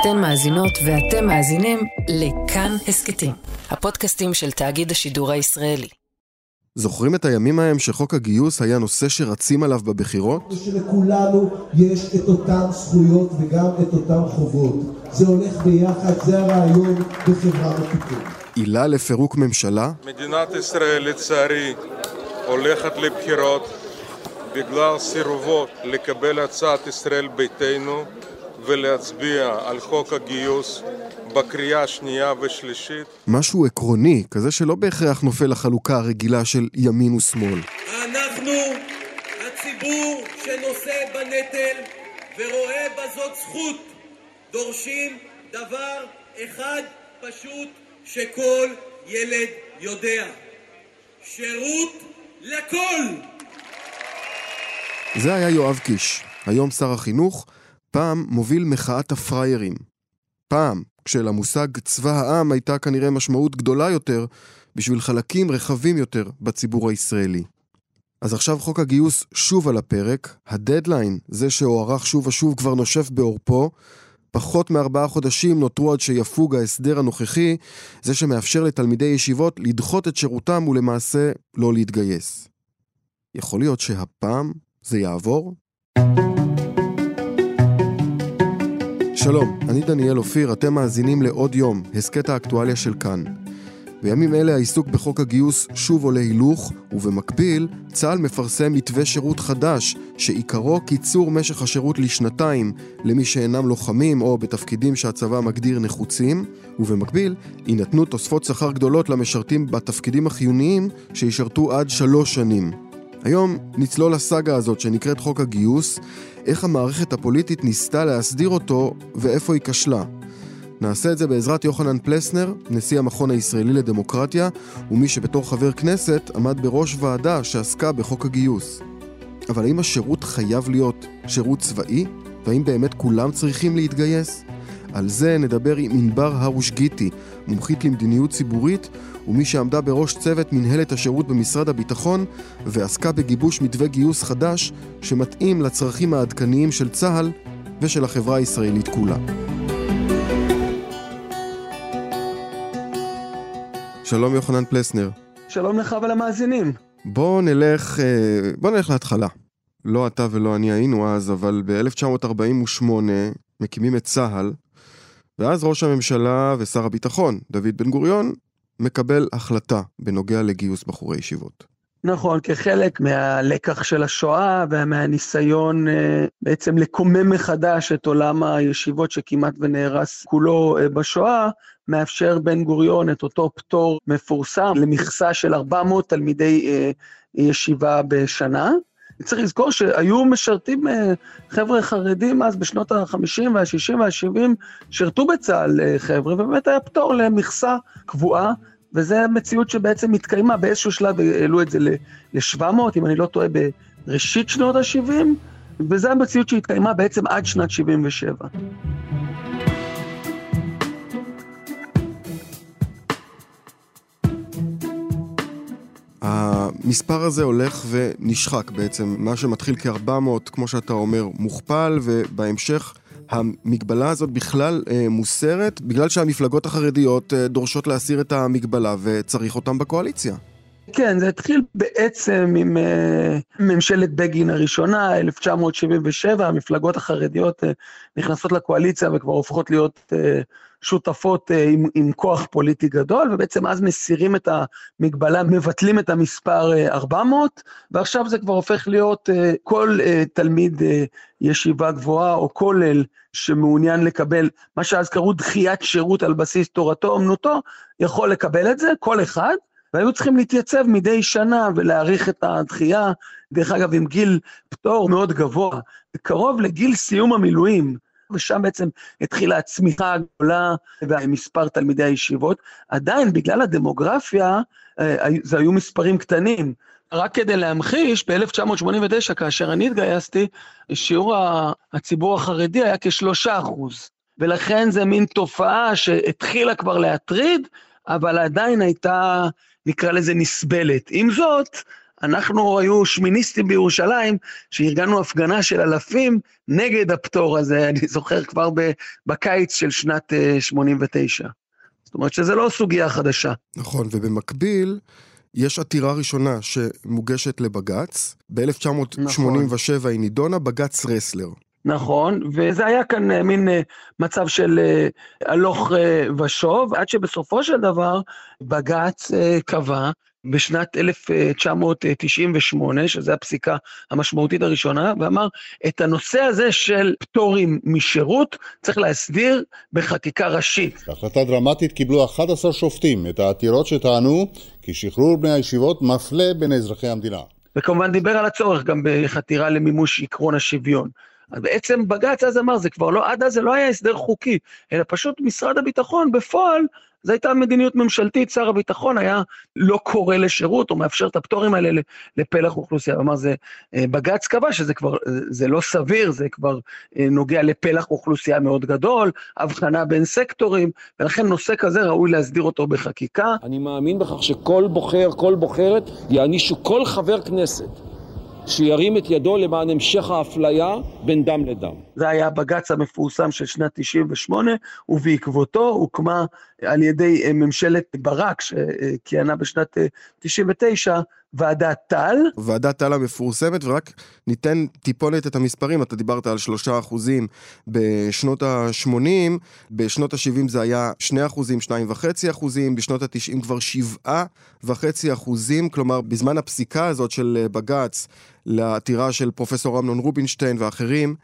אתן מאזינות ואתם מאזינים לכאן הסכתים, הפודקאסטים של תאגיד השידור הישראלי. זוכרים את הימים ההם שחוק הגיוס היה נושא שרצים עליו בבחירות? ושלכולנו יש את אותן זכויות וגם את אותן חובות. זה הולך ביחד, זה הרעיון בחברה מתוקנת. עילה לפירוק ממשלה? מדינת ישראל לצערי הולכת לבחירות בגלל סירובו לקבל הצעת ישראל ביתנו ולהצביע על חוק הגיוס בקריאה שנייה ושלישית. משהו עקרוני, כזה שלא בהכרח נופל לחלוקה הרגילה של ימין ושמאל. אנחנו, הציבור שנושא בנטל ורואה בזאת זכות, דורשים דבר אחד פשוט שכל ילד יודע: שירות לכל! זה היה יואב קיש, היום שר החינוך, פעם מוביל מחאת הפריירים. פעם, כשלמושג צבא העם הייתה כנראה משמעות גדולה יותר בשביל חלקים רחבים יותר בציבור הישראלי. אז עכשיו חוק הגיוס שוב על הפרק, הדדליין, זה שהוארך שוב ושוב כבר נושף בעורפו, פחות מארבעה חודשים נותרו עד שיפוג ההסדר הנוכחי, זה שמאפשר לתלמידי ישיבות לדחות את שירותם ולמעשה לא להתגייס. יכול להיות שהפעם זה יעבור? שלום, אני דניאל אופיר, אתם מאזינים לעוד יום, הסכת האקטואליה של כאן. בימים אלה העיסוק בחוק הגיוס שוב עולה הילוך, ובמקביל, צה"ל מפרסם מתווה שירות חדש, שעיקרו קיצור משך השירות לשנתיים למי שאינם לוחמים או בתפקידים שהצבא מגדיר נחוצים, ובמקביל, יינתנו תוספות שכר גדולות למשרתים בתפקידים החיוניים שישרתו עד שלוש שנים. היום נצלול לסאגה הזאת שנקראת חוק הגיוס, איך המערכת הפוליטית ניסתה להסדיר אותו ואיפה היא כשלה. נעשה את זה בעזרת יוחנן פלסנר, נשיא המכון הישראלי לדמוקרטיה, ומי שבתור חבר כנסת עמד בראש ועדה שעסקה בחוק הגיוס. אבל האם השירות חייב להיות שירות צבאי? והאם באמת כולם צריכים להתגייס? על זה נדבר עם ענבר הרוש גיטי, מומחית למדיניות ציבורית ומי שעמדה בראש צוות מנהלת השירות במשרד הביטחון ועסקה בגיבוש מתווה גיוס חדש שמתאים לצרכים העדכניים של צה"ל ושל החברה הישראלית כולה. שלום יוחנן פלסנר. שלום לך ולמאזינים. בוא נלך, אה, בוא נלך להתחלה. לא אתה ולא אני היינו אז, אבל ב-1948 מקימים את צה"ל, ואז ראש הממשלה ושר הביטחון, דוד בן גוריון, מקבל החלטה בנוגע לגיוס בחורי ישיבות. נכון, כחלק מהלקח של השואה ומהניסיון אה, בעצם לקומם מחדש את עולם הישיבות שכמעט ונהרס כולו אה, בשואה, מאפשר בן גוריון את אותו פטור מפורסם למכסה של 400 תלמידי אה, ישיבה בשנה. צריך לזכור שהיו משרתים חבר'ה חרדים אז בשנות ה-50 וה-60 וה-70, שירתו בצה"ל חבר'ה, ובאמת היה פטור למכסה קבועה. וזו מציאות שבעצם התקיימה, באיזשהו שלב העלו את זה ל-700, אם אני לא טועה, בראשית שנות ה-70, וזו המציאות שהתקיימה בעצם עד שנת 77. המספר הזה הולך ונשחק בעצם, מה שמתחיל כ-400, כמו שאתה אומר, מוכפל, ובהמשך המגבלה הזאת בכלל אה, מוסרת בגלל שהמפלגות החרדיות אה, דורשות להסיר את המגבלה וצריך אותם בקואליציה. כן, זה התחיל בעצם עם uh, ממשלת בגין הראשונה, 1977, המפלגות החרדיות uh, נכנסות לקואליציה וכבר הופכות להיות uh, שותפות uh, עם, עם כוח פוליטי גדול, ובעצם אז מסירים את המגבלה, מבטלים את המספר uh, 400, ועכשיו זה כבר הופך להיות uh, כל תלמיד ישיבה גבוהה או כולל שמעוניין לקבל, מה שאז קראו דחיית שירות על בסיס תורתו אומנותו, יכול לקבל את זה, כל אחד. והיו צריכים להתייצב מדי שנה ולהאריך את הדחייה, דרך אגב, עם גיל פטור מאוד גבוה, קרוב לגיל סיום המילואים. ושם בעצם התחילה הצמיחה הגדולה ומספר תלמידי הישיבות. עדיין, בגלל הדמוגרפיה, אה, זה היו מספרים קטנים. רק כדי להמחיש, ב-1989, כאשר אני התגייסתי, שיעור הציבור החרדי היה כשלושה אחוז. ולכן זה מין תופעה שהתחילה כבר להטריד, אבל עדיין הייתה נקרא לזה נסבלת. עם זאת, אנחנו היו שמיניסטים בירושלים, שארגנו הפגנה של אלפים נגד הפטור הזה, אני זוכר כבר בקיץ של שנת 89. אה, זאת אומרת שזה לא סוגיה חדשה. נכון, ובמקביל, יש עתירה ראשונה שמוגשת לבג"ץ, ב-1987 נכון. היא נידונה, בג"ץ רסלר. נכון, וזה היה כאן אה, מין אה, מצב של הלוך ושוב, עד שבסופו של דבר בג"ץ קבע בשנת 1998, שזו הפסיקה המשמעותית הראשונה, ואמר, את הנושא הזה של פטורים משירות צריך להסדיר בחקיקה ראשית. בהחלטה דרמטית קיבלו 11 שופטים את העתירות שטענו כי שחרור בני הישיבות מפלה בין אזרחי המדינה. וכמובן דיבר על הצורך גם בחתירה למימוש עקרון השוויון. אז בעצם בג"ץ אז אמר, זה כבר לא, עד אז זה לא היה הסדר חוקי, אלא פשוט משרד הביטחון בפועל, זו הייתה מדיניות ממשלתית, שר הביטחון היה לא קורא לשירות, או מאפשר את הפטורים האלה לפלח אוכלוסייה. כלומר, זה, אה, בג"ץ קבע שזה כבר, זה לא סביר, זה כבר אה, נוגע לפלח אוכלוסייה מאוד גדול, הבחנה בין סקטורים, ולכן נושא כזה ראוי להסדיר אותו בחקיקה. אני מאמין בכך שכל בוחר, כל בוחרת, יענישו כל חבר כנסת. שירים את ידו למען המשך האפליה בין דם לדם. זה היה הבג"ץ המפורסם של שנת 98, ובעקבותו הוקמה על ידי אה, ממשלת ברק, שכיהנה בשנת 99, אה, ועדת טל. ועדת טל המפורסמת, ורק ניתן טיפונת את המספרים, אתה דיברת על שלושה אחוזים בשנות ה-80, בשנות ה-70 זה היה שני אחוזים, שניים וחצי אחוזים, בשנות ה-90 כבר שבעה וחצי אחוזים, כלומר בזמן הפסיקה הזאת של אה, בג"ץ לעתירה של פרופסור אמנון רובינשטיין ואחרים,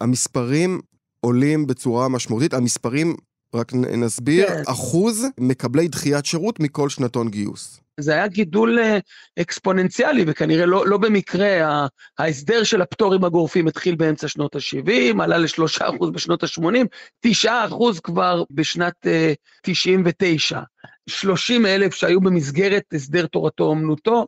המספרים עולים בצורה משמעותית, המספרים רק נסביר, כן. אחוז מקבלי דחיית שירות מכל שנתון גיוס. זה היה גידול אה, אקספוננציאלי, וכנראה לא, לא במקרה ההסדר של הפטורים הגורפים התחיל באמצע שנות ה-70, עלה ל-3% בשנות ה-80, 9% כבר בשנת uh, 99. 30 אלף שהיו במסגרת הסדר תורתו אומנותו.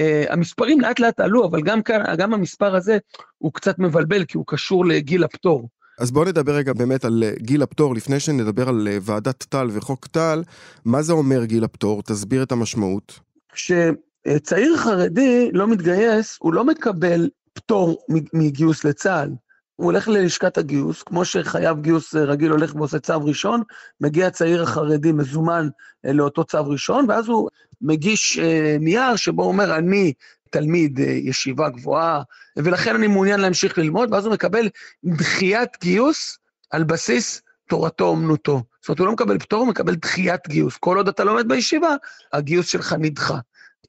Uh, המספרים לאט לאט עלו, אבל גם כאן, גם המספר הזה הוא קצת מבלבל, כי הוא קשור לגיל הפטור. אז בואו נדבר רגע באמת על אה, גיל הפטור, לפני שנדבר על אה, ועדת טל וחוק טל, מה זה אומר גיל הפטור? תסביר את המשמעות. כשצעיר חרדי לא מתגייס, הוא לא מקבל פטור מגיוס לצה"ל. הוא הולך ללשכת הגיוס, כמו שחייב גיוס אה, רגיל הולך ועושה צו ראשון, מגיע הצעיר החרדי מזומן לאותו צו ראשון, ואז הוא מגיש נייר שבו הוא אומר, אני תלמיד אה, ישיבה גבוהה, ולכן אני מעוניין להמשיך ללמוד, ואז הוא מקבל דחיית גיוס על בסיס תורתו אומנותו. זאת אומרת, הוא לא מקבל פטור, הוא מקבל דחיית גיוס. כל עוד אתה לומד בישיבה, הגיוס שלך נדחה.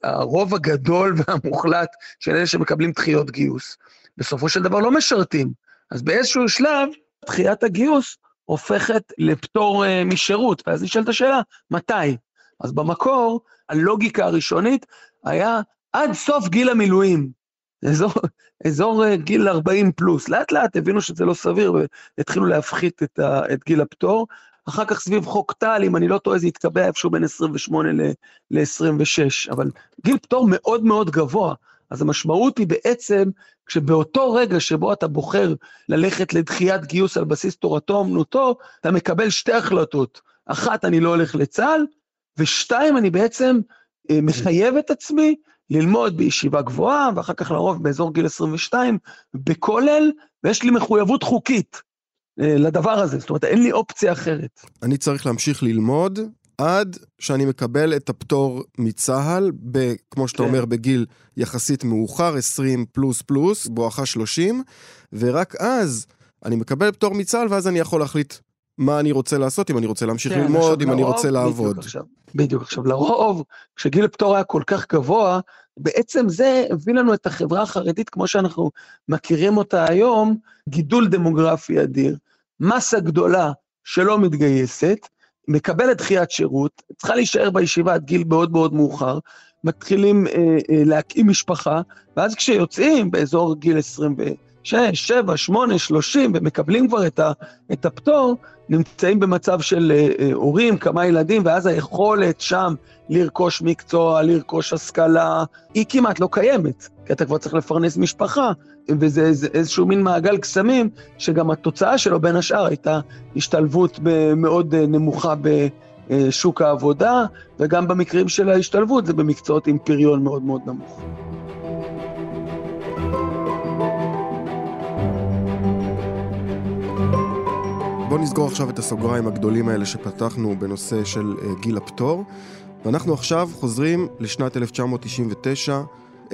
הרוב הגדול והמוחלט של אלה שמקבלים דחיות גיוס, בסופו של דבר לא משרתים. אז באיזשהו שלב, דחיית הגיוס הופכת לפטור uh, משירות, ואז נשאלת השאלה, מתי? אז במקור, הלוגיקה הראשונית היה עד סוף גיל המילואים, אזור, אזור אה, גיל 40 פלוס. לאט לאט הבינו שזה לא סביר והתחילו להפחית את, ה, את גיל הפטור. אחר כך סביב חוק טל, אם אני לא טועה, זה התקבע איפשהו בין 28 ל-26, אבל גיל פטור מאוד מאוד גבוה. אז המשמעות היא בעצם, כשבאותו רגע שבו אתה בוחר ללכת לדחיית גיוס על בסיס תורתו אומנותו, אתה מקבל שתי החלטות. אחת, אני לא הולך לצה"ל, ושתיים, אני בעצם אה, מחייב את עצמי ללמוד בישיבה גבוהה, ואחר כך לרוב באזור גיל 22 בכולל, ויש לי מחויבות חוקית אה, לדבר הזה, זאת אומרת, אין לי אופציה אחרת. אני צריך להמשיך ללמוד עד שאני מקבל את הפטור מצה"ל, ב, כמו שאתה כן. אומר, בגיל יחסית מאוחר, 20 פלוס פלוס, בואכה 30, ורק אז אני מקבל פטור מצה"ל, ואז אני יכול להחליט מה אני רוצה לעשות, אם אני רוצה להמשיך כן, ללמוד, אם אני רוצה לעבוד. עכשיו, בדיוק. עכשיו, לרוב, כשגיל הפטור היה כל כך גבוה, בעצם זה הביא לנו את החברה החרדית כמו שאנחנו מכירים אותה היום, גידול דמוגרפי אדיר, מסה גדולה שלא מתגייסת, מקבלת דחיית שירות, צריכה להישאר בישיבה עד גיל מאוד מאוד מאוחר, מתחילים אה, אה, להקים משפחה, ואז כשיוצאים באזור גיל 20, 6, 7, 8, 30, ומקבלים כבר את, ה, את הפטור, נמצאים במצב של אה, אה, הורים, כמה ילדים, ואז היכולת שם לרכוש מקצוע, לרכוש השכלה, היא כמעט לא קיימת, כי אתה כבר צריך לפרנס משפחה, וזה איז, איזשהו מין מעגל קסמים, שגם התוצאה שלו, בין השאר, הייתה השתלבות מאוד אה, נמוכה בשוק העבודה, וגם במקרים של ההשתלבות זה במקצועות עם פריון מאוד מאוד נמוך. בואו נסגור עכשיו את הסוגריים הגדולים האלה שפתחנו בנושא של uh, גיל הפטור. ואנחנו עכשיו חוזרים לשנת 1999.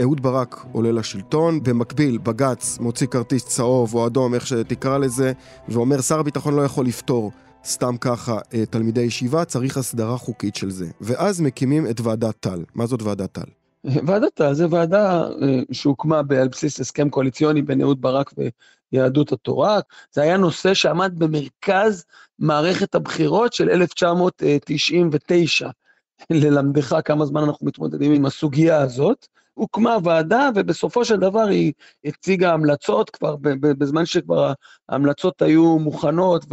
אהוד ברק עולה לשלטון, במקביל בג"ץ מוציא כרטיס צהוב או אדום, איך שתקרא לזה, ואומר שר הביטחון לא יכול לפתור סתם ככה אה, תלמידי ישיבה, צריך הסדרה חוקית של זה. ואז מקימים את ועדת טל. מה זאת ועדת טל? ועדת טל זה ועדה אה, שהוקמה על בסיס הסכם קואליציוני בין אהוד ברק ויהדות התורה. זה היה נושא שעמד במרכז מערכת הבחירות של 1999. ללמדך כמה זמן אנחנו מתמודדים עם הסוגיה הזאת. הוקמה ועדה, ובסופו של דבר היא הציגה המלצות כבר, בזמן שכבר ההמלצות היו מוכנות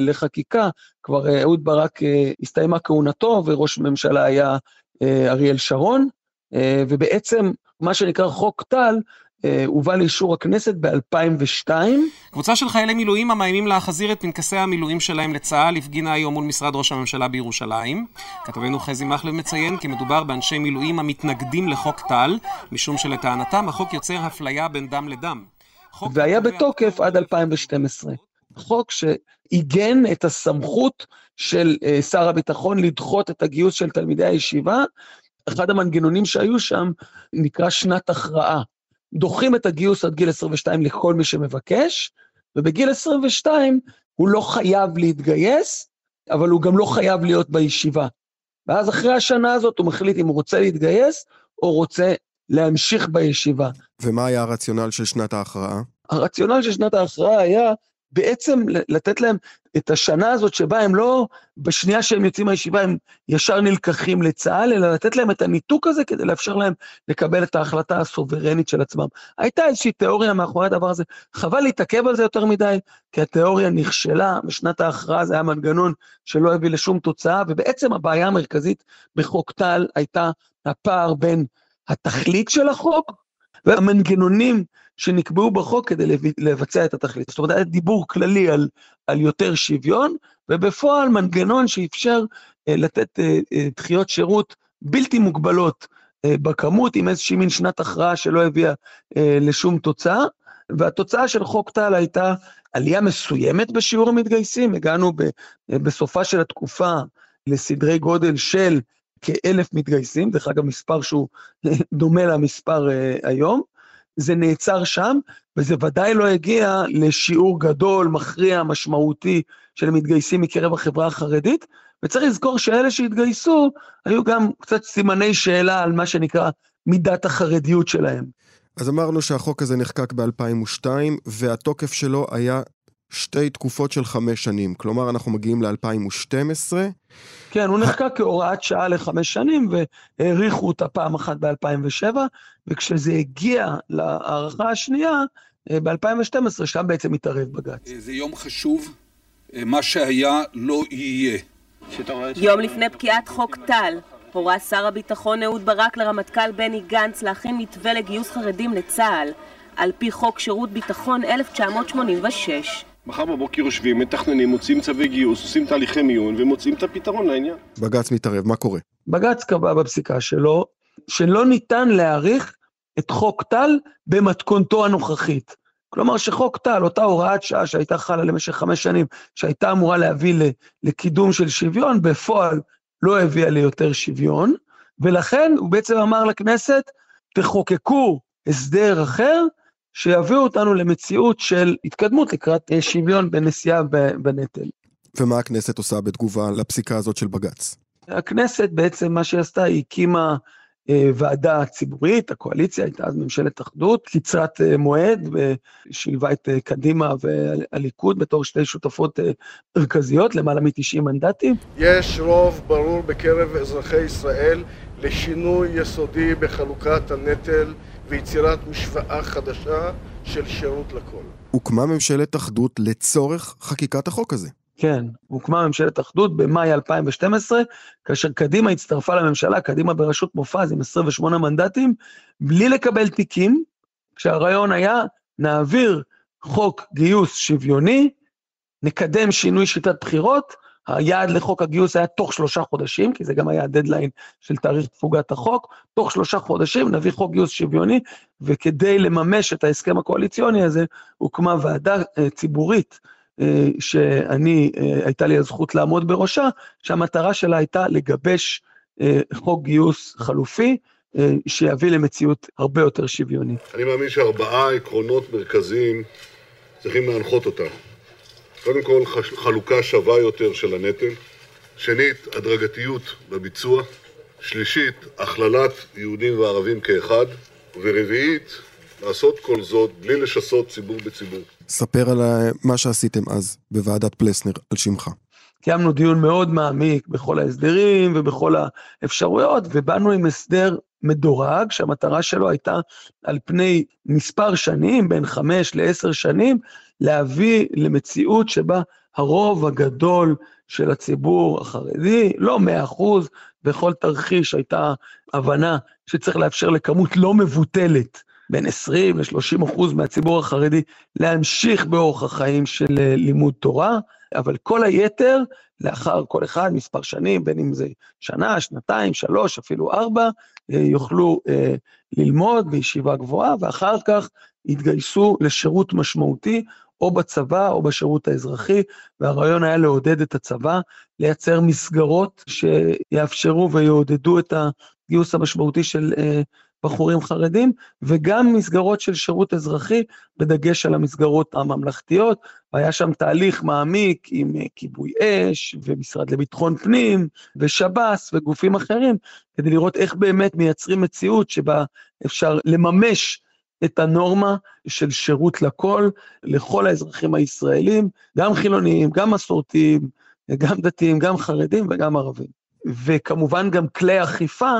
לחקיקה, כבר אהוד ברק אה, הסתיימה כהונתו, וראש ממשלה היה אה, אריאל שרון, אה, ובעצם מה שנקרא חוק טל, אה, הובא לאישור הכנסת ב-2002. קבוצה של חיילי מילואים המאיימים להחזיר את פנקסי המילואים שלהם לצה"ל הפגינה היום מול משרד ראש הממשלה בירושלים. כתבנו חזי מחלב מציין כי מדובר באנשי מילואים המתנגדים לחוק טל, משום שלטענתם החוק יוצר אפליה בין דם לדם. והיה בתוקף עד 2012. חוק שעיגן את הסמכות של אה, שר הביטחון לדחות את הגיוס של תלמידי הישיבה. אחד המנגנונים שהיו שם נקרא שנת הכרעה. דוחים את הגיוס עד גיל 22 לכל מי שמבקש, ובגיל 22 הוא לא חייב להתגייס, אבל הוא גם לא חייב להיות בישיבה. ואז אחרי השנה הזאת הוא מחליט אם הוא רוצה להתגייס או רוצה להמשיך בישיבה. ומה היה הרציונל של שנת ההכרעה? הרציונל של שנת ההכרעה היה בעצם לתת להם את השנה הזאת שבה הם לא, בשנייה שהם יוצאים מהישיבה הם ישר נלקחים לצה"ל, אלא לתת להם את הניתוק הזה כדי לאפשר להם לקבל את ההחלטה הסוברנית של עצמם. הייתה איזושהי תיאוריה מאחורי הדבר הזה, חבל להתעכב על זה יותר מדי, כי התיאוריה נכשלה, בשנת ההכרעה זה היה מנגנון שלא הביא לשום תוצאה, ובעצם הבעיה המרכזית בחוק טל הייתה הפער בין התכלית של החוק והמנגנונים שנקבעו בחוק כדי לבצע את התכלית. זאת אומרת, היה דיבור כללי על, על יותר שוויון, ובפועל מנגנון שאפשר אה, לתת אה, אה, דחיות שירות בלתי מוגבלות אה, בכמות, עם איזושהי מין שנת הכרעה שלא הביאה אה, לשום תוצאה. והתוצאה של חוק טל הייתה עלייה מסוימת בשיעור המתגייסים, הגענו ב, אה, בסופה של התקופה לסדרי גודל של כאלף מתגייסים, דרך אגב מספר שהוא דומה למספר uh, היום, זה נעצר שם, וזה ודאי לא הגיע לשיעור גדול, מכריע, משמעותי של מתגייסים מקרב החברה החרדית, וצריך לזכור שאלה שהתגייסו, היו גם קצת סימני שאלה על מה שנקרא מידת החרדיות שלהם. אז אמרנו שהחוק הזה נחקק ב-2002, והתוקף שלו היה שתי תקופות של חמש שנים. כלומר, אנחנו מגיעים ל-2012. כן, הוא נחקק כהוראת שעה לחמש שנים, והאריכו אותה פעם אחת ב-2007, וכשזה הגיע להארכה השנייה, אה, ב-2012, שם בעצם התערב בג"ץ. זה יום חשוב, אה, מה שהיה לא יהיה. יום לפני פקיעת חוק טל, הורה שר הביטחון אהוד ברק לרמטכ"ל בני גנץ להכין מתווה לגיוס חרדים לצה"ל, על פי חוק שירות ביטחון 1986. מחר בבוקר יושבים, מתכננים, מוצאים צווי גיוס, עושים תהליכי מיון ומוצאים את הפתרון לעניין. בג"ץ מתערב, מה קורה? בג"ץ קבע בפסיקה שלו שלא ניתן להאריך את חוק טל במתכונתו הנוכחית. כלומר שחוק טל, אותה הוראת שעה שהייתה חלה למשך חמש שנים, שהייתה אמורה להביא לקידום של שוויון, בפועל לא הביאה ליותר שוויון, ולכן הוא בעצם אמר לכנסת, תחוקקו הסדר אחר, שיביאו אותנו למציאות של התקדמות לקראת אה, שוויון בנשיאה בנטל. ומה הכנסת עושה בתגובה לפסיקה הזאת של בג"ץ? הכנסת בעצם, מה שהיא עשתה, היא הקימה אה, ועדה ציבורית, הקואליציה הייתה אז ממשלת אחדות, קצרת אה, מועד, שילבה את אה, קדימה והליכוד בתור שתי שותפות אה, מרכזיות, למעלה מ-90 מנדטים. יש רוב ברור בקרב אזרחי ישראל לשינוי יסודי בחלוקת הנטל ויצירת משוואה חדשה של שירות לכל. הוקמה ממשלת אחדות לצורך חקיקת החוק הזה. כן, הוקמה ממשלת אחדות במאי 2012, כאשר קדימה הצטרפה לממשלה, קדימה בראשות מופז עם 28 מנדטים, בלי לקבל תיקים, כשהרעיון היה, נעביר חוק גיוס שוויוני, נקדם שינוי שיטת בחירות, היעד לחוק הגיוס היה תוך שלושה חודשים, כי זה גם היה הדדליין של תאריך תפוגת החוק, תוך שלושה חודשים נביא חוק גיוס שוויוני, וכדי לממש את ההסכם הקואליציוני הזה, הוקמה ועדה אה, ציבורית שאני, הייתה לי הזכות לעמוד בראשה, שהמטרה שלה הייתה לגבש חוק גיוס חלופי, שיביא למציאות הרבה יותר שוויונית. אני מאמין שארבעה עקרונות מרכזיים צריכים להנחות אותנו. קודם כל, חלוקה שווה יותר של הנטל. שנית, הדרגתיות בביצוע. שלישית, הכללת יהודים וערבים כאחד. ורביעית, לעשות כל זאת בלי לשסות ציבור בציבור. ספר על מה שעשיתם אז בוועדת פלסנר, על שמך. קיימנו דיון מאוד מעמיק בכל ההסדרים ובכל האפשרויות, ובאנו עם הסדר מדורג, שהמטרה שלו הייתה על פני מספר שנים, בין חמש לעשר שנים, להביא למציאות שבה הרוב הגדול של הציבור החרדי, לא מאה אחוז, בכל תרחיש הייתה הבנה שצריך לאפשר לכמות לא מבוטלת, בין 20 ל-30 אחוז מהציבור החרדי, להמשיך באורח החיים של אה, לימוד תורה, אבל כל היתר, לאחר כל אחד, מספר שנים, בין אם זה שנה, שנתיים, שלוש, אפילו ארבע, אה, יוכלו אה, ללמוד בישיבה גבוהה, ואחר כך יתגייסו לשירות משמעותי, או בצבא או בשירות האזרחי, והרעיון היה לעודד את הצבא, לייצר מסגרות שיאפשרו ויעודדו את הגיוס המשמעותי של אה, בחורים חרדים, וגם מסגרות של שירות אזרחי, בדגש על המסגרות הממלכתיות. והיה שם תהליך מעמיק עם אה, כיבוי אש, ומשרד לביטחון פנים, ושב"ס, וגופים אחרים, כדי לראות איך באמת מייצרים מציאות שבה אפשר לממש את הנורמה של שירות לכל, לכל האזרחים הישראלים, גם חילוניים, גם מסורתיים, גם דתיים, גם חרדים וגם ערבים. וכמובן גם כלי אכיפה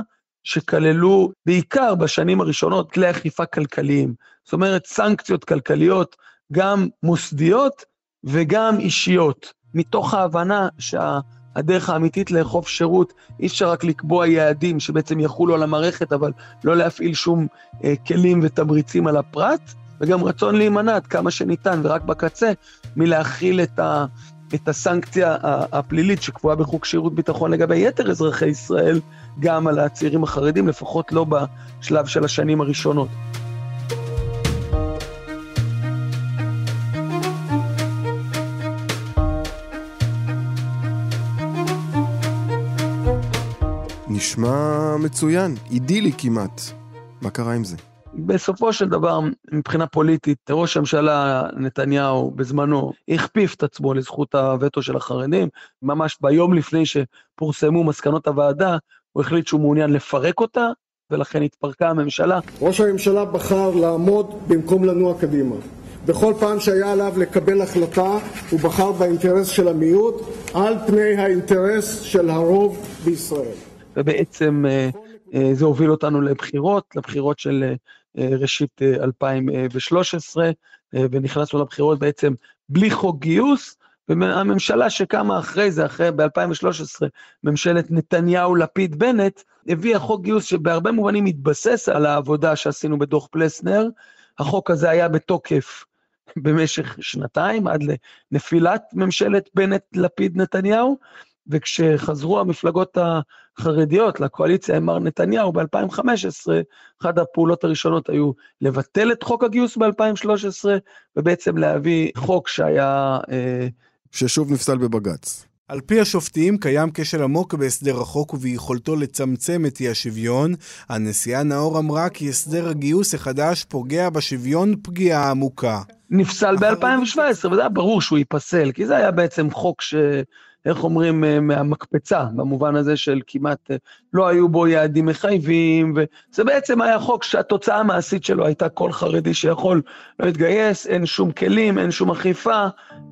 שכללו בעיקר בשנים הראשונות כלי אכיפה כלכליים. זאת אומרת, סנקציות כלכליות, גם מוסדיות וגם אישיות, מתוך ההבנה שה... הדרך האמיתית לאכוף שירות, אי אפשר רק לקבוע יעדים שבעצם יחולו על המערכת, אבל לא להפעיל שום אה, כלים ותמריצים על הפרט, וגם רצון להימנע עד כמה שניתן, ורק בקצה, מלהכיל את, ה, את הסנקציה הפלילית שקבועה בחוק שירות ביטחון לגבי יתר אזרחי ישראל, גם על הצעירים החרדים, לפחות לא בשלב של השנים הראשונות. נשמע מצוין, אידילי כמעט. מה קרה עם זה? בסופו של דבר, מבחינה פוליטית, ראש הממשלה נתניהו בזמנו הכפיף את עצמו לזכות הווטו של החרדים. ממש ביום לפני שפורסמו מסקנות הוועדה, הוא החליט שהוא מעוניין לפרק אותה, ולכן התפרקה הממשלה. ראש הממשלה בחר לעמוד במקום לנוע קדימה. בכל פעם שהיה עליו לקבל החלטה, הוא בחר באינטרס של המיעוט על פני האינטרס של הרוב בישראל. ובעצם אה, אה, זה הוביל אותנו לבחירות, לבחירות של אה, ראשית 2013, ונכנסנו לבחירות בעצם בלי חוק גיוס, והממשלה שקמה אחרי זה, אחרי, ב-2013, ממשלת נתניהו-לפיד-בנט, הביאה חוק גיוס שבהרבה מובנים מתבסס על העבודה שעשינו בדוח פלסנר. החוק הזה היה בתוקף במשך שנתיים, עד לנפילת ממשלת בנט-לפיד-נתניהו, וכשחזרו המפלגות החרדיות לקואליציה עם מר נתניהו ב-2015, אחת הפעולות הראשונות היו לבטל את חוק הגיוס ב-2013, ובעצם להביא חוק שהיה... אה, ששוב נפסל בבג"ץ. על פי השופטים קיים כשל עמוק בהסדר החוק וביכולתו לצמצם את אי השוויון. הנשיאה נאור אמרה כי הסדר הגיוס החדש פוגע בשוויון פגיעה עמוקה. נפסל ב-2017, וזה היה ברור שהוא ייפסל, כי זה היה בעצם חוק ש... איך אומרים, אה, מהמקפצה, במובן הזה של כמעט אה, לא היו בו יעדים מחייבים, וזה בעצם היה חוק שהתוצאה המעשית שלו הייתה כל חרדי שיכול להתגייס, אין שום כלים, אין שום אכיפה,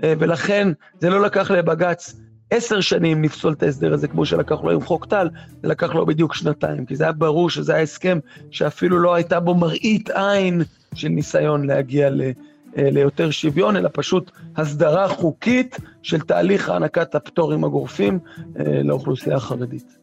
אה, ולכן זה לא לקח לבג"ץ עשר שנים לפסול את ההסדר הזה, כמו שלקח לו עם חוק טל, זה לקח לו בדיוק שנתיים, כי זה היה ברור שזה היה הסכם שאפילו לא הייתה בו מראית עין של ניסיון להגיע ל... אה, ליותר שוויון, אלא פשוט הסדרה חוקית של תהליך הענקת הפטורים הגורפים אה, לאוכלוסייה החרדית.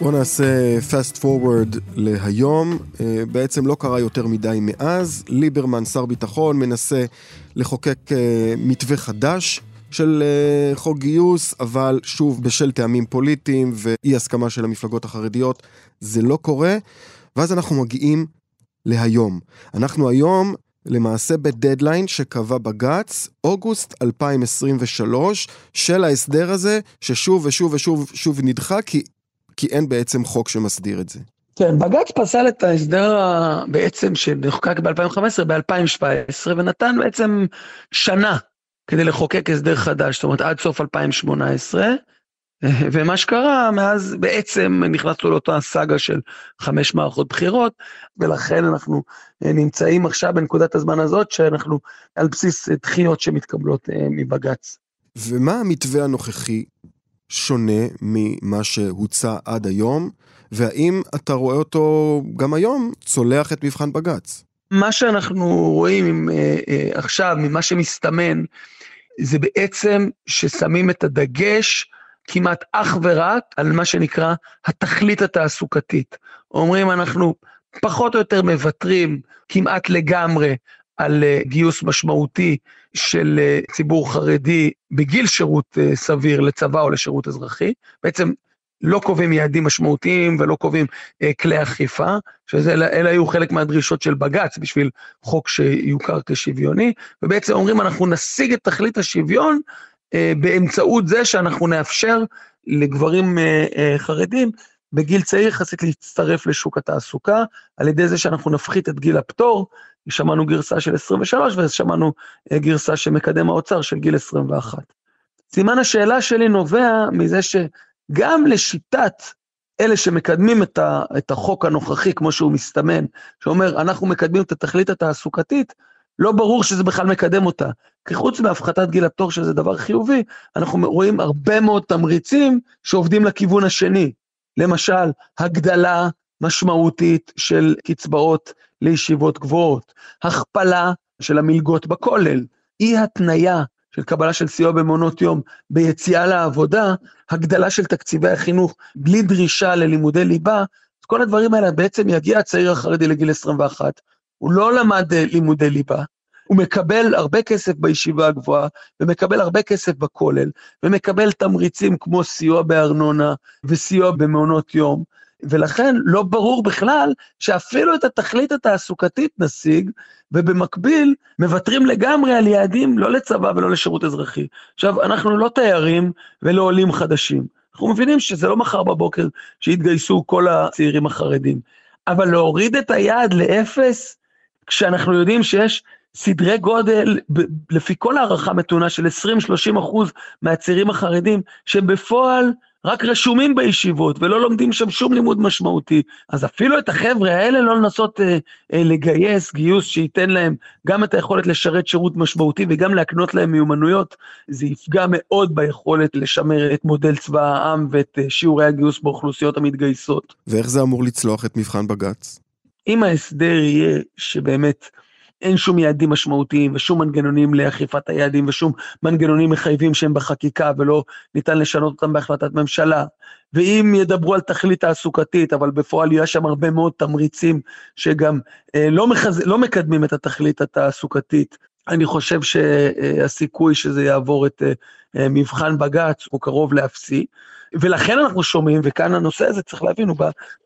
בואו נעשה fast forward להיום. אה, בעצם לא קרה יותר מדי מאז. ליברמן, שר ביטחון, מנסה לחוקק מתווה חדש של uh, חוק גיוס, אבל שוב, בשל טעמים פוליטיים ואי הסכמה של המפלגות החרדיות, זה לא קורה. ואז אנחנו מגיעים להיום. אנחנו היום למעשה בדדליין שקבע בג"ץ, אוגוסט 2023, של ההסדר הזה, ששוב ושוב ושוב שוב נדחה, כי, כי אין בעצם חוק שמסדיר את זה. כן, בג"ץ פסל את ההסדר בעצם שנחקק ב-2015 ב-2017, ונתן בעצם שנה כדי לחוקק הסדר חדש, זאת אומרת עד סוף 2018. ומה שקרה, מאז בעצם נכנסנו לאותה סאגה של חמש מערכות בחירות, ולכן אנחנו נמצאים עכשיו בנקודת הזמן הזאת, שאנחנו על בסיס דחיות שמתקבלות אה, מבג"ץ. ומה המתווה הנוכחי שונה ממה שהוצע עד היום, והאם אתה רואה אותו גם היום צולח את מבחן בג"ץ? מה שאנחנו רואים אה, אה, עכשיו, ממה שמסתמן, זה בעצם ששמים את הדגש כמעט אך ורק על מה שנקרא התכלית התעסוקתית. אומרים אנחנו פחות או יותר מוותרים כמעט לגמרי על אה, גיוס משמעותי של ציבור חרדי בגיל שירות סביר לצבא או לשירות אזרחי. בעצם לא קובעים יעדים משמעותיים ולא קובעים כלי אכיפה, שאלה היו חלק מהדרישות של בג"ץ בשביל חוק שיוכר כשוויוני, ובעצם אומרים אנחנו נשיג את תכלית השוויון אה, באמצעות זה שאנחנו נאפשר לגברים אה, אה, חרדים בגיל צעיר יחסית להצטרף לשוק התעסוקה, על ידי זה שאנחנו נפחית את גיל הפטור, שמענו גרסה של 23 ושמענו גרסה שמקדם האוצר של גיל 21. סימן השאלה שלי נובע מזה שגם לשיטת אלה שמקדמים את, ה, את החוק הנוכחי, כמו שהוא מסתמן, שאומר, אנחנו מקדמים את התכלית התעסוקתית, לא ברור שזה בכלל מקדם אותה. כי חוץ מהפחתת גיל הפטור, שזה דבר חיובי, אנחנו רואים הרבה מאוד תמריצים שעובדים לכיוון השני. למשל, הגדלה משמעותית של קצבאות לישיבות גבוהות, הכפלה של המלגות בכולל, אי התניה של קבלה של סיוע במעונות יום ביציאה לעבודה, הגדלה של תקציבי החינוך בלי דרישה ללימודי ליבה, אז כל הדברים האלה בעצם יגיע הצעיר החרדי לגיל 21, הוא לא למד אה, לימודי ליבה, הוא מקבל הרבה כסף בישיבה הגבוהה, ומקבל הרבה כסף בכולל, ומקבל תמריצים כמו סיוע בארנונה וסיוע במעונות יום, ולכן לא ברור בכלל שאפילו את התכלית התעסוקתית נשיג, ובמקביל מוותרים לגמרי על יעדים לא לצבא ולא לשירות אזרחי. עכשיו, אנחנו לא תיירים ולא עולים חדשים. אנחנו מבינים שזה לא מחר בבוקר שיתגייסו כל הצעירים החרדים. אבל להוריד את היעד לאפס, כשאנחנו יודעים שיש סדרי גודל, לפי כל הערכה מתונה של 20-30 אחוז מהצעירים החרדים, שבפועל רק רשומים בישיבות ולא לומדים שם שום לימוד משמעותי. אז אפילו את החבר'ה האלה לא לנסות אה, אה, לגייס גיוס שייתן להם גם את היכולת לשרת שירות משמעותי וגם להקנות להם מיומנויות, זה יפגע מאוד ביכולת לשמר את מודל צבא העם ואת אה, שיעורי הגיוס באוכלוסיות המתגייסות. ואיך זה אמור לצלוח את מבחן בג"ץ? אם ההסדר יהיה שבאמת אין שום יעדים משמעותיים ושום מנגנונים לאכיפת היעדים ושום מנגנונים מחייבים שהם בחקיקה ולא ניתן לשנות אותם בהחלטת ממשלה. ואם ידברו על תכלית תעסוקתית, אבל בפועל יש שם הרבה מאוד תמריצים שגם אה, לא, מחז... לא מקדמים את התכלית התעסוקתית, אני חושב שהסיכוי שזה יעבור את אה, מבחן בג"ץ הוא קרוב לאפסי. ולכן אנחנו שומעים, וכאן הנושא הזה, צריך להבין, הוא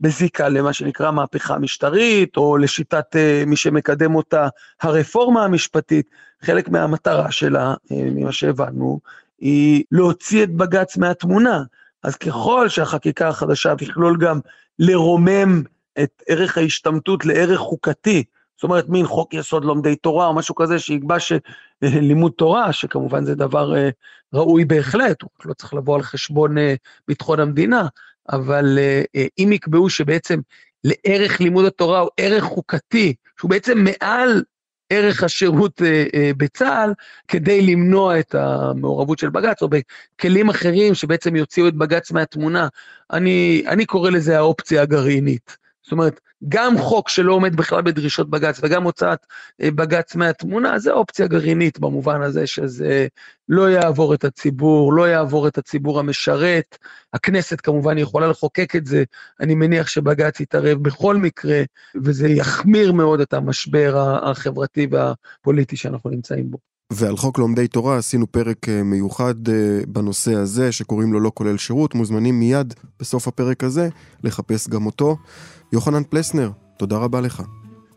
בזיקה למה שנקרא מהפכה משטרית, או לשיטת uh, מי שמקדם אותה, הרפורמה המשפטית. חלק מהמטרה שלה, uh, ממה שהבנו, היא להוציא את בג"ץ מהתמונה. אז ככל שהחקיקה החדשה תכלול גם לרומם את ערך ההשתמטות לערך חוקתי, זאת אומרת, מין חוק יסוד לומדי תורה או משהו כזה שיקבע שלימוד תורה, שכמובן זה דבר אה, ראוי בהחלט, הוא לא צריך לבוא על חשבון אה, ביטחון המדינה, אבל אה, אם יקבעו שבעצם לערך לימוד התורה הוא ערך חוקתי, שהוא בעצם מעל ערך השירות בצה"ל, כדי למנוע את המעורבות של בג"ץ, או בכלים אחרים שבעצם יוציאו את בג"ץ מהתמונה. אני, אני קורא לזה האופציה הגרעינית. זאת אומרת, גם חוק שלא עומד בכלל בדרישות בג"ץ וגם הוצאת אה, בג"ץ מהתמונה, זה אופציה גרעינית במובן הזה שזה לא יעבור את הציבור, לא יעבור את הציבור המשרת. הכנסת כמובן יכולה לחוקק את זה, אני מניח שבג"ץ יתערב בכל מקרה, וזה יחמיר מאוד את המשבר החברתי והפוליטי שאנחנו נמצאים בו. ועל חוק לומדי תורה עשינו פרק אה, מיוחד אה, בנושא הזה, שקוראים לו לא כולל שירות, מוזמנים מיד בסוף הפרק הזה לחפש גם אותו. יוחנן פלסנר, תודה רבה לך.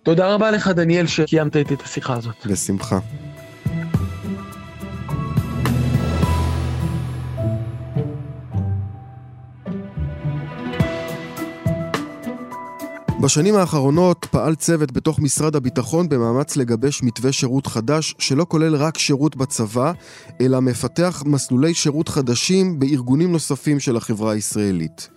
תודה רבה לך, דניאל, שקיימת איתי את השיחה הזאת. בשמחה. בשנים האחרונות פעל צוות בתוך משרד הביטחון במאמץ לגבש מתווה שירות חדש שלא כולל רק שירות בצבא, אלא מפתח מסלולי שירות חדשים בארגונים נוספים של החברה הישראלית.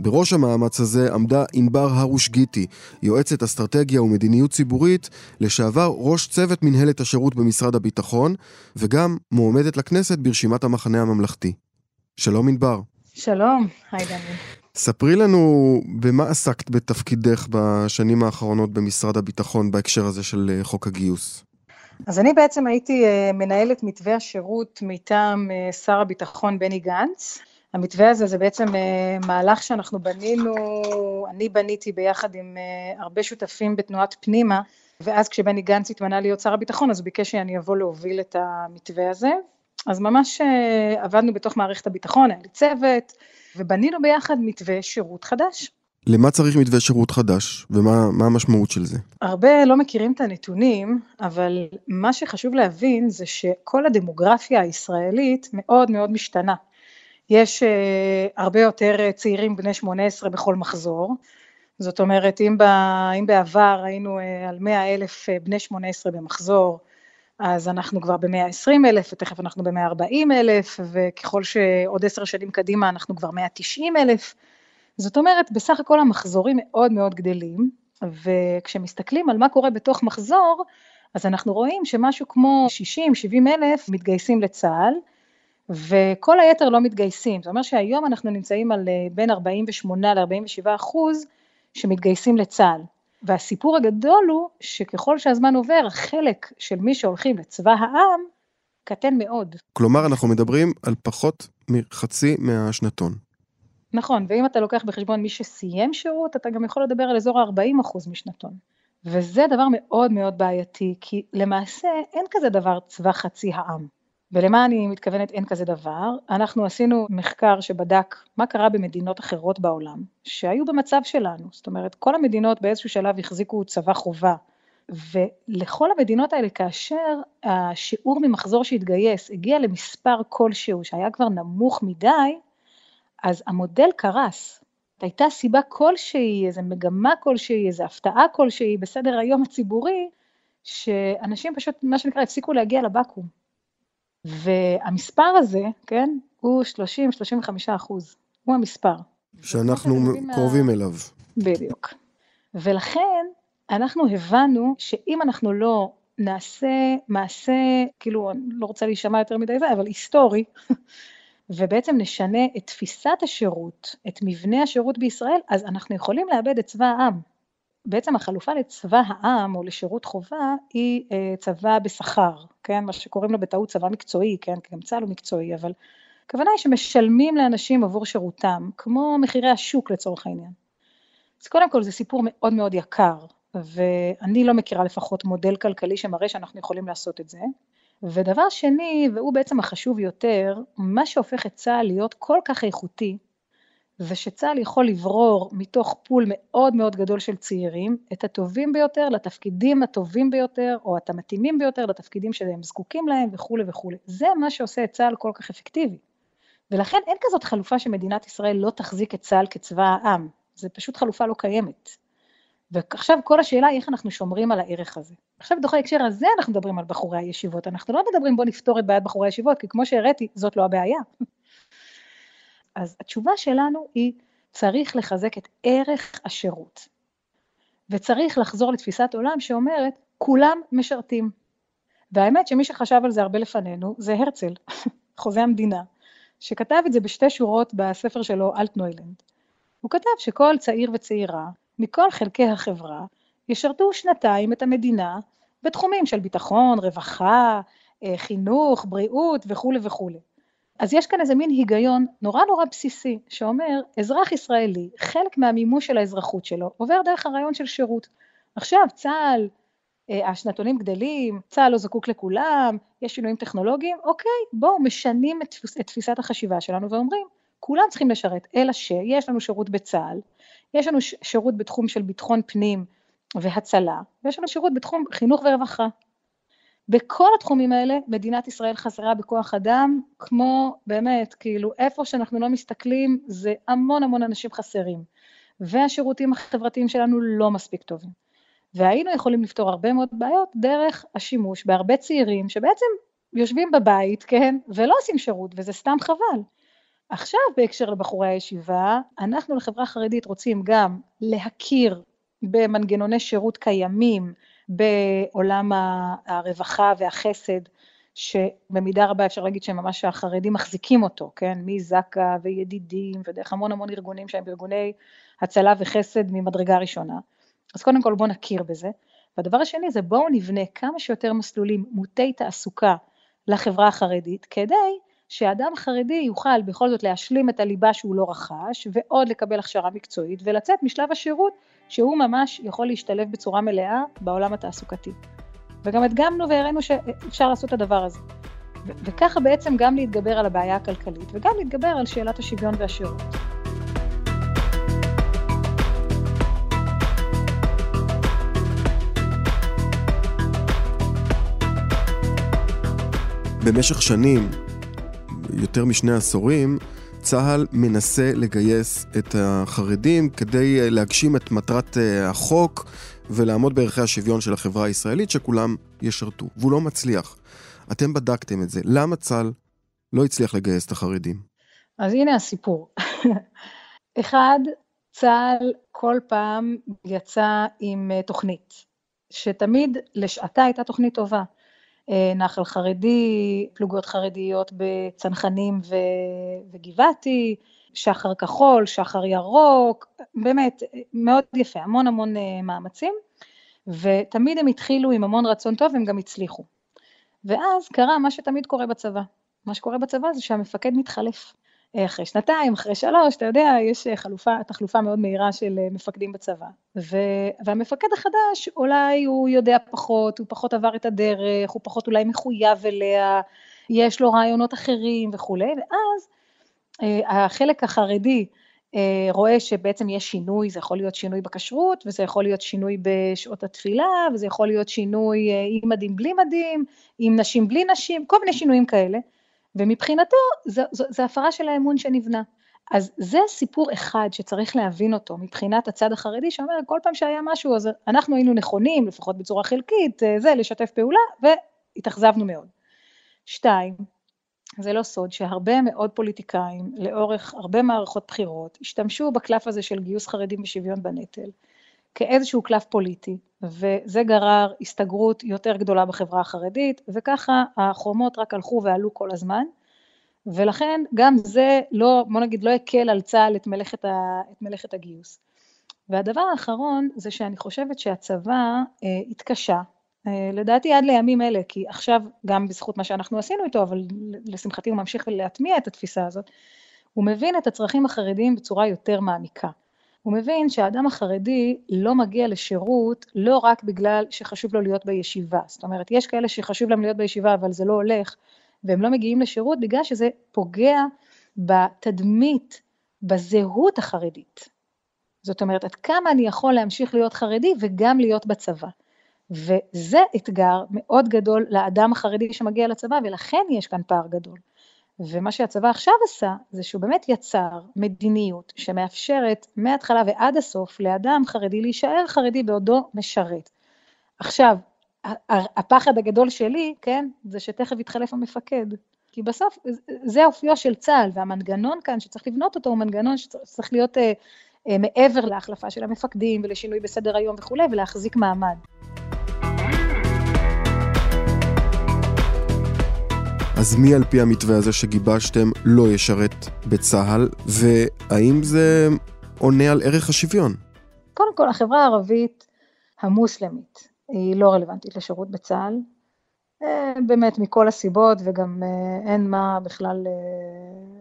בראש המאמץ הזה עמדה ענבר הרוש גיטי, יועצת אסטרטגיה ומדיניות ציבורית, לשעבר ראש צוות מנהלת השירות במשרד הביטחון, וגם מועמדת לכנסת ברשימת המחנה הממלכתי. שלום ענבר. שלום, היי דניאל. ספרי לנו במה עסקת בתפקידך בשנים האחרונות במשרד הביטחון בהקשר הזה של אה, חוק הגיוס. אז אני בעצם הייתי אה, מנהלת מתווה השירות מטעם אה, שר הביטחון בני גנץ. המתווה הזה זה בעצם מהלך שאנחנו בנינו, אני בניתי ביחד עם הרבה שותפים בתנועת פנימה, ואז כשבני גנץ התמנה להיות שר הביטחון, אז הוא ביקש שאני אבוא להוביל את המתווה הזה. אז ממש עבדנו בתוך מערכת הביטחון, היה לי צוות, ובנינו ביחד מתווה שירות חדש. למה צריך מתווה שירות חדש, ומה המשמעות של זה? הרבה לא מכירים את הנתונים, אבל מה שחשוב להבין זה שכל הדמוגרפיה הישראלית מאוד מאוד משתנה. יש uh, הרבה יותר צעירים בני 18 בכל מחזור, זאת אומרת אם, ב, אם בעבר היינו uh, על 100 אלף בני 18 במחזור, אז אנחנו כבר ב-120 אלף, ותכף אנחנו ב-140 אלף, וככל שעוד עשר שנים קדימה אנחנו כבר 190 אלף. זאת אומרת, בסך הכל המחזורים מאוד מאוד גדלים, וכשמסתכלים על מה קורה בתוך מחזור, אז אנחנו רואים שמשהו כמו 60-70 אלף מתגייסים לצה"ל, וכל היתר לא מתגייסים. זאת אומרת שהיום אנחנו נמצאים על אה, בין 48 ל-47 אחוז שמתגייסים לצה"ל. והסיפור הגדול הוא שככל שהזמן עובר, החלק של מי שהולכים לצבא העם קטן מאוד. כלומר, אנחנו מדברים על פחות מחצי מהשנתון. נכון, ואם אתה לוקח בחשבון מי שסיים שירות, אתה גם יכול לדבר על אזור ה-40% משנתון. וזה דבר מאוד מאוד בעייתי, כי למעשה אין כזה דבר צבא חצי העם. ולמה אני מתכוונת אין כזה דבר? אנחנו עשינו מחקר שבדק מה קרה במדינות אחרות בעולם, שהיו במצב שלנו, זאת אומרת כל המדינות באיזשהו שלב החזיקו צבא חובה, ולכל המדינות האלה כאשר השיעור ממחזור שהתגייס הגיע למספר כלשהו שהיה כבר נמוך מדי, אז המודל קרס. הייתה סיבה כלשהי, איזו מגמה כלשהי, איזו הפתעה כלשהי בסדר היום הציבורי, שאנשים פשוט, מה שנקרא, הפסיקו להגיע לבקו"ם. והמספר הזה, כן, הוא 30-35 אחוז, הוא המספר. שאנחנו קרובים מה... אליו. בדיוק. ולכן אנחנו הבנו שאם אנחנו לא נעשה מעשה, כאילו, אני לא רוצה להישמע יותר מדי זה, אבל היסטורי, ובעצם נשנה את תפיסת השירות, את מבנה השירות בישראל, אז אנחנו יכולים לאבד את צבא העם. בעצם החלופה לצבא העם או לשירות חובה היא אה, צבא בשכר, כן, מה שקוראים לו בטעות צבא מקצועי, כן, כי גם צה"ל הוא מקצועי, אבל הכוונה היא שמשלמים לאנשים עבור שירותם, כמו מחירי השוק לצורך העניין. אז קודם כל זה סיפור מאוד מאוד יקר, ואני לא מכירה לפחות מודל כלכלי שמראה שאנחנו יכולים לעשות את זה. ודבר שני, והוא בעצם החשוב יותר, מה שהופך את צה"ל להיות כל כך איכותי, זה שצה"ל יכול לברור מתוך פול מאוד מאוד גדול של צעירים את הטובים ביותר לתפקידים הטובים ביותר או את המתאימים ביותר לתפקידים שהם זקוקים להם וכולי וכולי. זה מה שעושה את צה"ל כל כך אפקטיבי. ולכן אין כזאת חלופה שמדינת ישראל לא תחזיק את צה"ל כצבא העם, זה פשוט חלופה לא קיימת. ועכשיו כל השאלה היא איך אנחנו שומרים על הערך הזה. עכשיו בתוך ההקשר הזה אנחנו מדברים על בחורי הישיבות, אנחנו לא מדברים בוא נפתור את בעיית בחורי הישיבות, כי כמו שהראיתי, זאת לא הבעיה. אז התשובה שלנו היא, צריך לחזק את ערך השירות. וצריך לחזור לתפיסת עולם שאומרת, כולם משרתים. והאמת שמי שחשב על זה הרבה לפנינו זה הרצל, חוזה המדינה, שכתב את זה בשתי שורות בספר שלו, אלטנוילנד. הוא כתב שכל צעיר וצעירה, מכל חלקי החברה, ישרתו שנתיים את המדינה בתחומים של ביטחון, רווחה, אה, חינוך, בריאות וכולי וכולי. אז יש כאן איזה מין היגיון נורא נורא בסיסי, שאומר, אזרח ישראלי, חלק מהמימוש של האזרחות שלו, עובר דרך הרעיון של שירות. עכשיו, צה"ל, אה, השנתונים גדלים, צה"ל לא זקוק לכולם, יש שינויים טכנולוגיים, אוקיי, בואו משנים את, את תפיסת החשיבה שלנו ואומרים, כולם צריכים לשרת, אלא שיש לנו שירות בצה"ל, יש לנו שירות בתחום של ביטחון פנים והצלה, ויש לנו שירות בתחום חינוך ורווחה. בכל התחומים האלה מדינת ישראל חסרה בכוח אדם, כמו באמת, כאילו איפה שאנחנו לא מסתכלים זה המון המון אנשים חסרים, והשירותים החברתיים שלנו לא מספיק טובים. והיינו יכולים לפתור הרבה מאוד בעיות דרך השימוש בהרבה צעירים שבעצם יושבים בבית, כן, ולא עושים שירות, וזה סתם חבל. עכשיו בהקשר לבחורי הישיבה, אנחנו לחברה החרדית רוצים גם להכיר במנגנוני שירות קיימים בעולם הרווחה והחסד, שבמידה רבה אפשר להגיד שממש החרדים מחזיקים אותו, כן, מזק"א וידידים ודרך המון המון ארגונים שהם ארגוני הצלה וחסד ממדרגה ראשונה. אז קודם כל בואו נכיר בזה. והדבר השני זה בואו נבנה כמה שיותר מסלולים מוטי תעסוקה לחברה החרדית, כדי שאדם חרדי יוכל בכל זאת להשלים את הליבה שהוא לא רכש, ועוד לקבל הכשרה מקצועית, ולצאת משלב השירות שהוא ממש יכול להשתלב בצורה מלאה בעולם התעסוקתי. וגם הדגמנו והראינו שאפשר לעשות את הדבר הזה. וככה בעצם גם להתגבר על הבעיה הכלכלית, וגם להתגבר על שאלת השוויון והשירות. במשך שנים, יותר משני עשורים, צה"ל מנסה לגייס את החרדים כדי אה, להגשים את מטרת אה, החוק ולעמוד בערכי השוויון של החברה הישראלית, שכולם ישרתו, והוא לא מצליח. אתם בדקתם את זה. למה צה"ל לא הצליח לגייס את החרדים? אז הנה הסיפור. אחד, צה"ל כל פעם יצא עם אה, תוכנית, שתמיד לשעתה הייתה תוכנית טובה. אה, נחל חרדי, פלוגות חרדיות בצנחנים וגבעתי, שחר כחול, שחר ירוק, באמת מאוד יפה, המון המון אה, מאמצים, ותמיד הם התחילו עם המון רצון טוב, הם גם הצליחו. ואז קרה מה שתמיד קורה בצבא. מה שקורה בצבא זה שהמפקד מתחלף. אחרי שנתיים, אחרי שלוש, אתה יודע, יש אה, חלופה, תחלופה מאוד מהירה של אה, מפקדים בצבא. ו, והמפקד החדש, אולי הוא יודע פחות, הוא פחות עבר את הדרך, הוא פחות אולי מחויב אליה, יש לו רעיונות אחרים וכולי, ואז אה, החלק החרדי רואה שבעצם יש שינוי, זה יכול להיות שינוי בכשרות, וזה יכול להיות שינוי בשעות התפילה, וזה יכול להיות שינוי עם מדים בלי מדים, עם נשים בלי נשים, כל מיני שינויים כאלה. ומבחינתו זו הפרה של האמון שנבנה. אז זה סיפור אחד שצריך להבין אותו מבחינת הצד החרדי שאומר כל פעם שהיה משהו אז אנחנו היינו נכונים לפחות בצורה חלקית אה, זה לשתף פעולה והתאכזבנו מאוד. שתיים, זה לא סוד שהרבה מאוד פוליטיקאים לאורך הרבה מערכות בחירות השתמשו בקלף הזה של גיוס חרדים ושוויון בנטל כאיזשהו קלף פוליטי וזה גרר הסתגרות יותר גדולה בחברה החרדית, וככה החומות רק הלכו ועלו כל הזמן, ולכן גם זה לא, בוא נגיד, לא הקל על צה"ל את מלאכת, ה, את מלאכת הגיוס. והדבר האחרון זה שאני חושבת שהצבא אה, התקשה, אה, לדעתי עד לימים אלה, כי עכשיו גם בזכות מה שאנחנו עשינו איתו, אבל לשמחתי הוא ממשיך להטמיע את התפיסה הזאת, הוא מבין את הצרכים החרדיים בצורה יותר מעמיקה. הוא מבין שהאדם החרדי לא מגיע לשירות לא רק בגלל שחשוב לו להיות בישיבה, זאת אומרת יש כאלה שחשוב להם להיות בישיבה אבל זה לא הולך והם לא מגיעים לשירות בגלל שזה פוגע בתדמית, בזהות החרדית. זאת אומרת עד כמה אני יכול להמשיך להיות חרדי וגם להיות בצבא. וזה אתגר מאוד גדול לאדם החרדי שמגיע לצבא ולכן יש כאן פער גדול. ומה שהצבא עכשיו עשה, זה שהוא באמת יצר מדיניות שמאפשרת מההתחלה ועד הסוף לאדם חרדי להישאר חרדי בעודו משרת. עכשיו, הפחד הגדול שלי, כן, זה שתכף יתחלף המפקד. כי בסוף זה אופיו של צה"ל, והמנגנון כאן שצריך לבנות אותו הוא מנגנון שצריך להיות אה, אה, מעבר להחלפה של המפקדים ולשינוי בסדר היום וכולי, ולהחזיק מעמד. אז מי על פי המתווה הזה שגיבשתם לא ישרת בצה"ל, והאם זה עונה על ערך השוויון? קודם כל, החברה הערבית המוסלמית היא לא רלוונטית לשירות בצה"ל, אה, באמת מכל הסיבות, וגם אה, אין מה בכלל אה,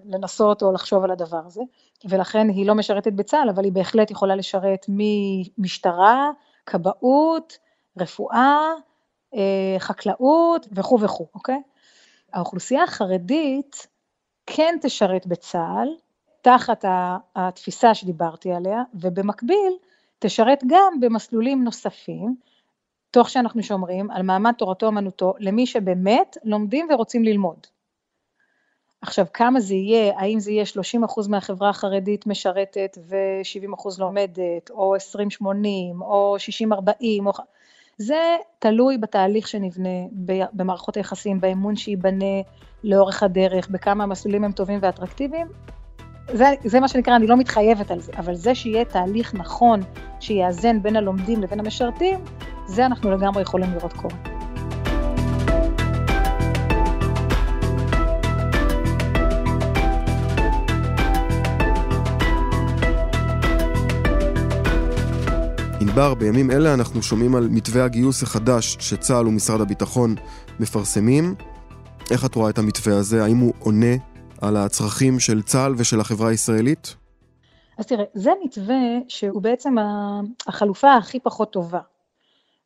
לנסות או לחשוב על הדבר הזה, ולכן היא לא משרתת בצה"ל, אבל היא בהחלט יכולה לשרת ממשטרה, כבאות, רפואה, חקלאות וכו' וכו', אוקיי? האוכלוסייה החרדית כן תשרת בצה"ל, תחת התפיסה שדיברתי עליה, ובמקביל תשרת גם במסלולים נוספים, תוך שאנחנו שומרים על מעמד תורתו אמנותו למי שבאמת לומדים ורוצים ללמוד. עכשיו, כמה זה יהיה, האם זה יהיה 30% מהחברה החרדית משרתת ו-70% לומדת, או 20-80, או 60-40, או... זה תלוי בתהליך שנבנה, במערכות היחסים, באמון שייבנה לאורך הדרך, בכמה המסלולים הם טובים ואטרקטיביים. זה, זה מה שנקרא, אני לא מתחייבת על זה, אבל זה שיהיה תהליך נכון, שיאזן בין הלומדים לבין המשרתים, זה אנחנו לגמרי יכולים לראות קורה. ענבר, בימים אלה אנחנו שומעים על מתווה הגיוס החדש שצה"ל ומשרד הביטחון מפרסמים. איך את רואה את המתווה הזה? האם הוא עונה על הצרכים של צה"ל ושל החברה הישראלית? אז תראה, זה מתווה שהוא בעצם החלופה הכי פחות טובה.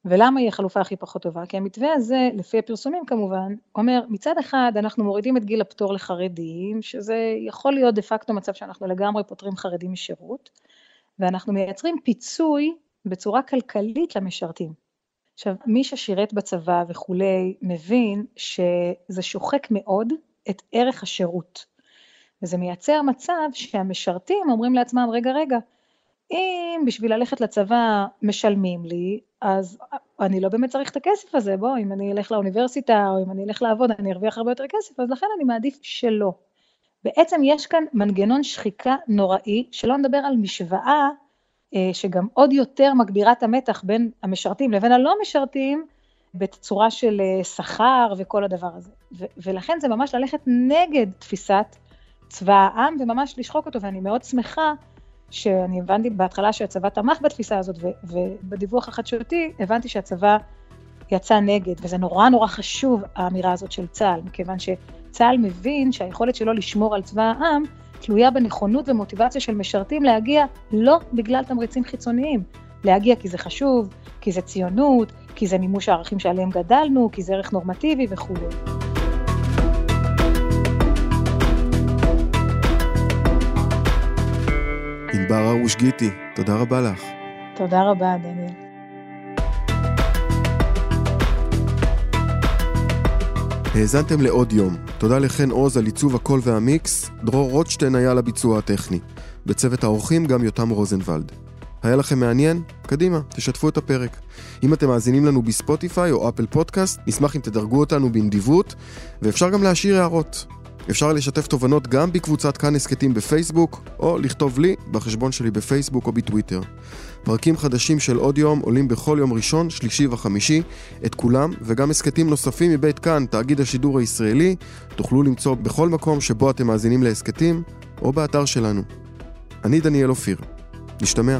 ולמה היא החלופה הכי פחות טובה? כי המתווה הזה, לפי הפרסומים כמובן, אומר מצד אחד אנחנו מורידים את גיל הפטור לחרדים, שזה יכול להיות דה פקטו מצב שאנחנו לגמרי פוטרים חרדים משירות, ואנחנו מייצרים פיצוי בצורה כלכלית למשרתים. עכשיו, מי ששירת בצבא וכולי, מבין שזה שוחק מאוד את ערך השירות. וזה מייצר מצב שהמשרתים אומרים לעצמם, רגע, רגע, אם בשביל ללכת לצבא משלמים לי, אז אני לא באמת צריך את הכסף הזה, בוא, אם אני אלך לאוניברסיטה או אם אני אלך לעבוד, אני ארוויח הרבה יותר כסף, אז לכן אני מעדיף שלא. בעצם יש כאן מנגנון שחיקה נוראי, שלא נדבר על משוואה אה, שגם עוד יותר מגבירה את המתח בין המשרתים לבין הלא משרתים, בצורה של אה, שכר וכל הדבר הזה. ולכן זה ממש ללכת נגד תפיסת צבא העם וממש לשחוק אותו, ואני מאוד שמחה שאני הבנתי בהתחלה שהצבא תמך בתפיסה הזאת, ובדיווח החדשותי הבנתי שהצבא יצא נגד, וזה נורא נורא חשוב האמירה הזאת של צה"ל, מכיוון שצה"ל מבין שהיכולת שלו לשמור על צבא העם תלויה בנכונות ומוטיבציה של משרתים להגיע לא בגלל תמריצים חיצוניים, להגיע כי זה חשוב, כי זה ציונות, כי זה מימוש הערכים שעליהם גדלנו, כי זה ערך נורמטיבי וכולי. ענבר ארוש גיטי, תודה רבה לך. תודה רבה, דניאל. האזנתם לעוד יום. תודה לחן עוז על עיצוב הקול והמיקס, דרור רוטשטיין היה לביצוע הטכני. בצוות האורחים גם יותם רוזנבלד. היה לכם מעניין? קדימה, תשתפו את הפרק. אם אתם מאזינים לנו בספוטיפיי או אפל פודקאסט, נשמח אם תדרגו אותנו בנדיבות, ואפשר גם להשאיר הערות. אפשר לשתף תובנות גם בקבוצת כאן הסכתים בפייסבוק, או לכתוב לי בחשבון שלי בפייסבוק או בטוויטר. פרקים חדשים של עוד יום עולים בכל יום ראשון, שלישי וחמישי. את כולם, וגם הסכתים נוספים מבית כאן, תאגיד השידור הישראלי, תוכלו למצוא בכל מקום שבו אתם מאזינים להסכתים, או באתר שלנו. אני דניאל אופיר. נשתמע.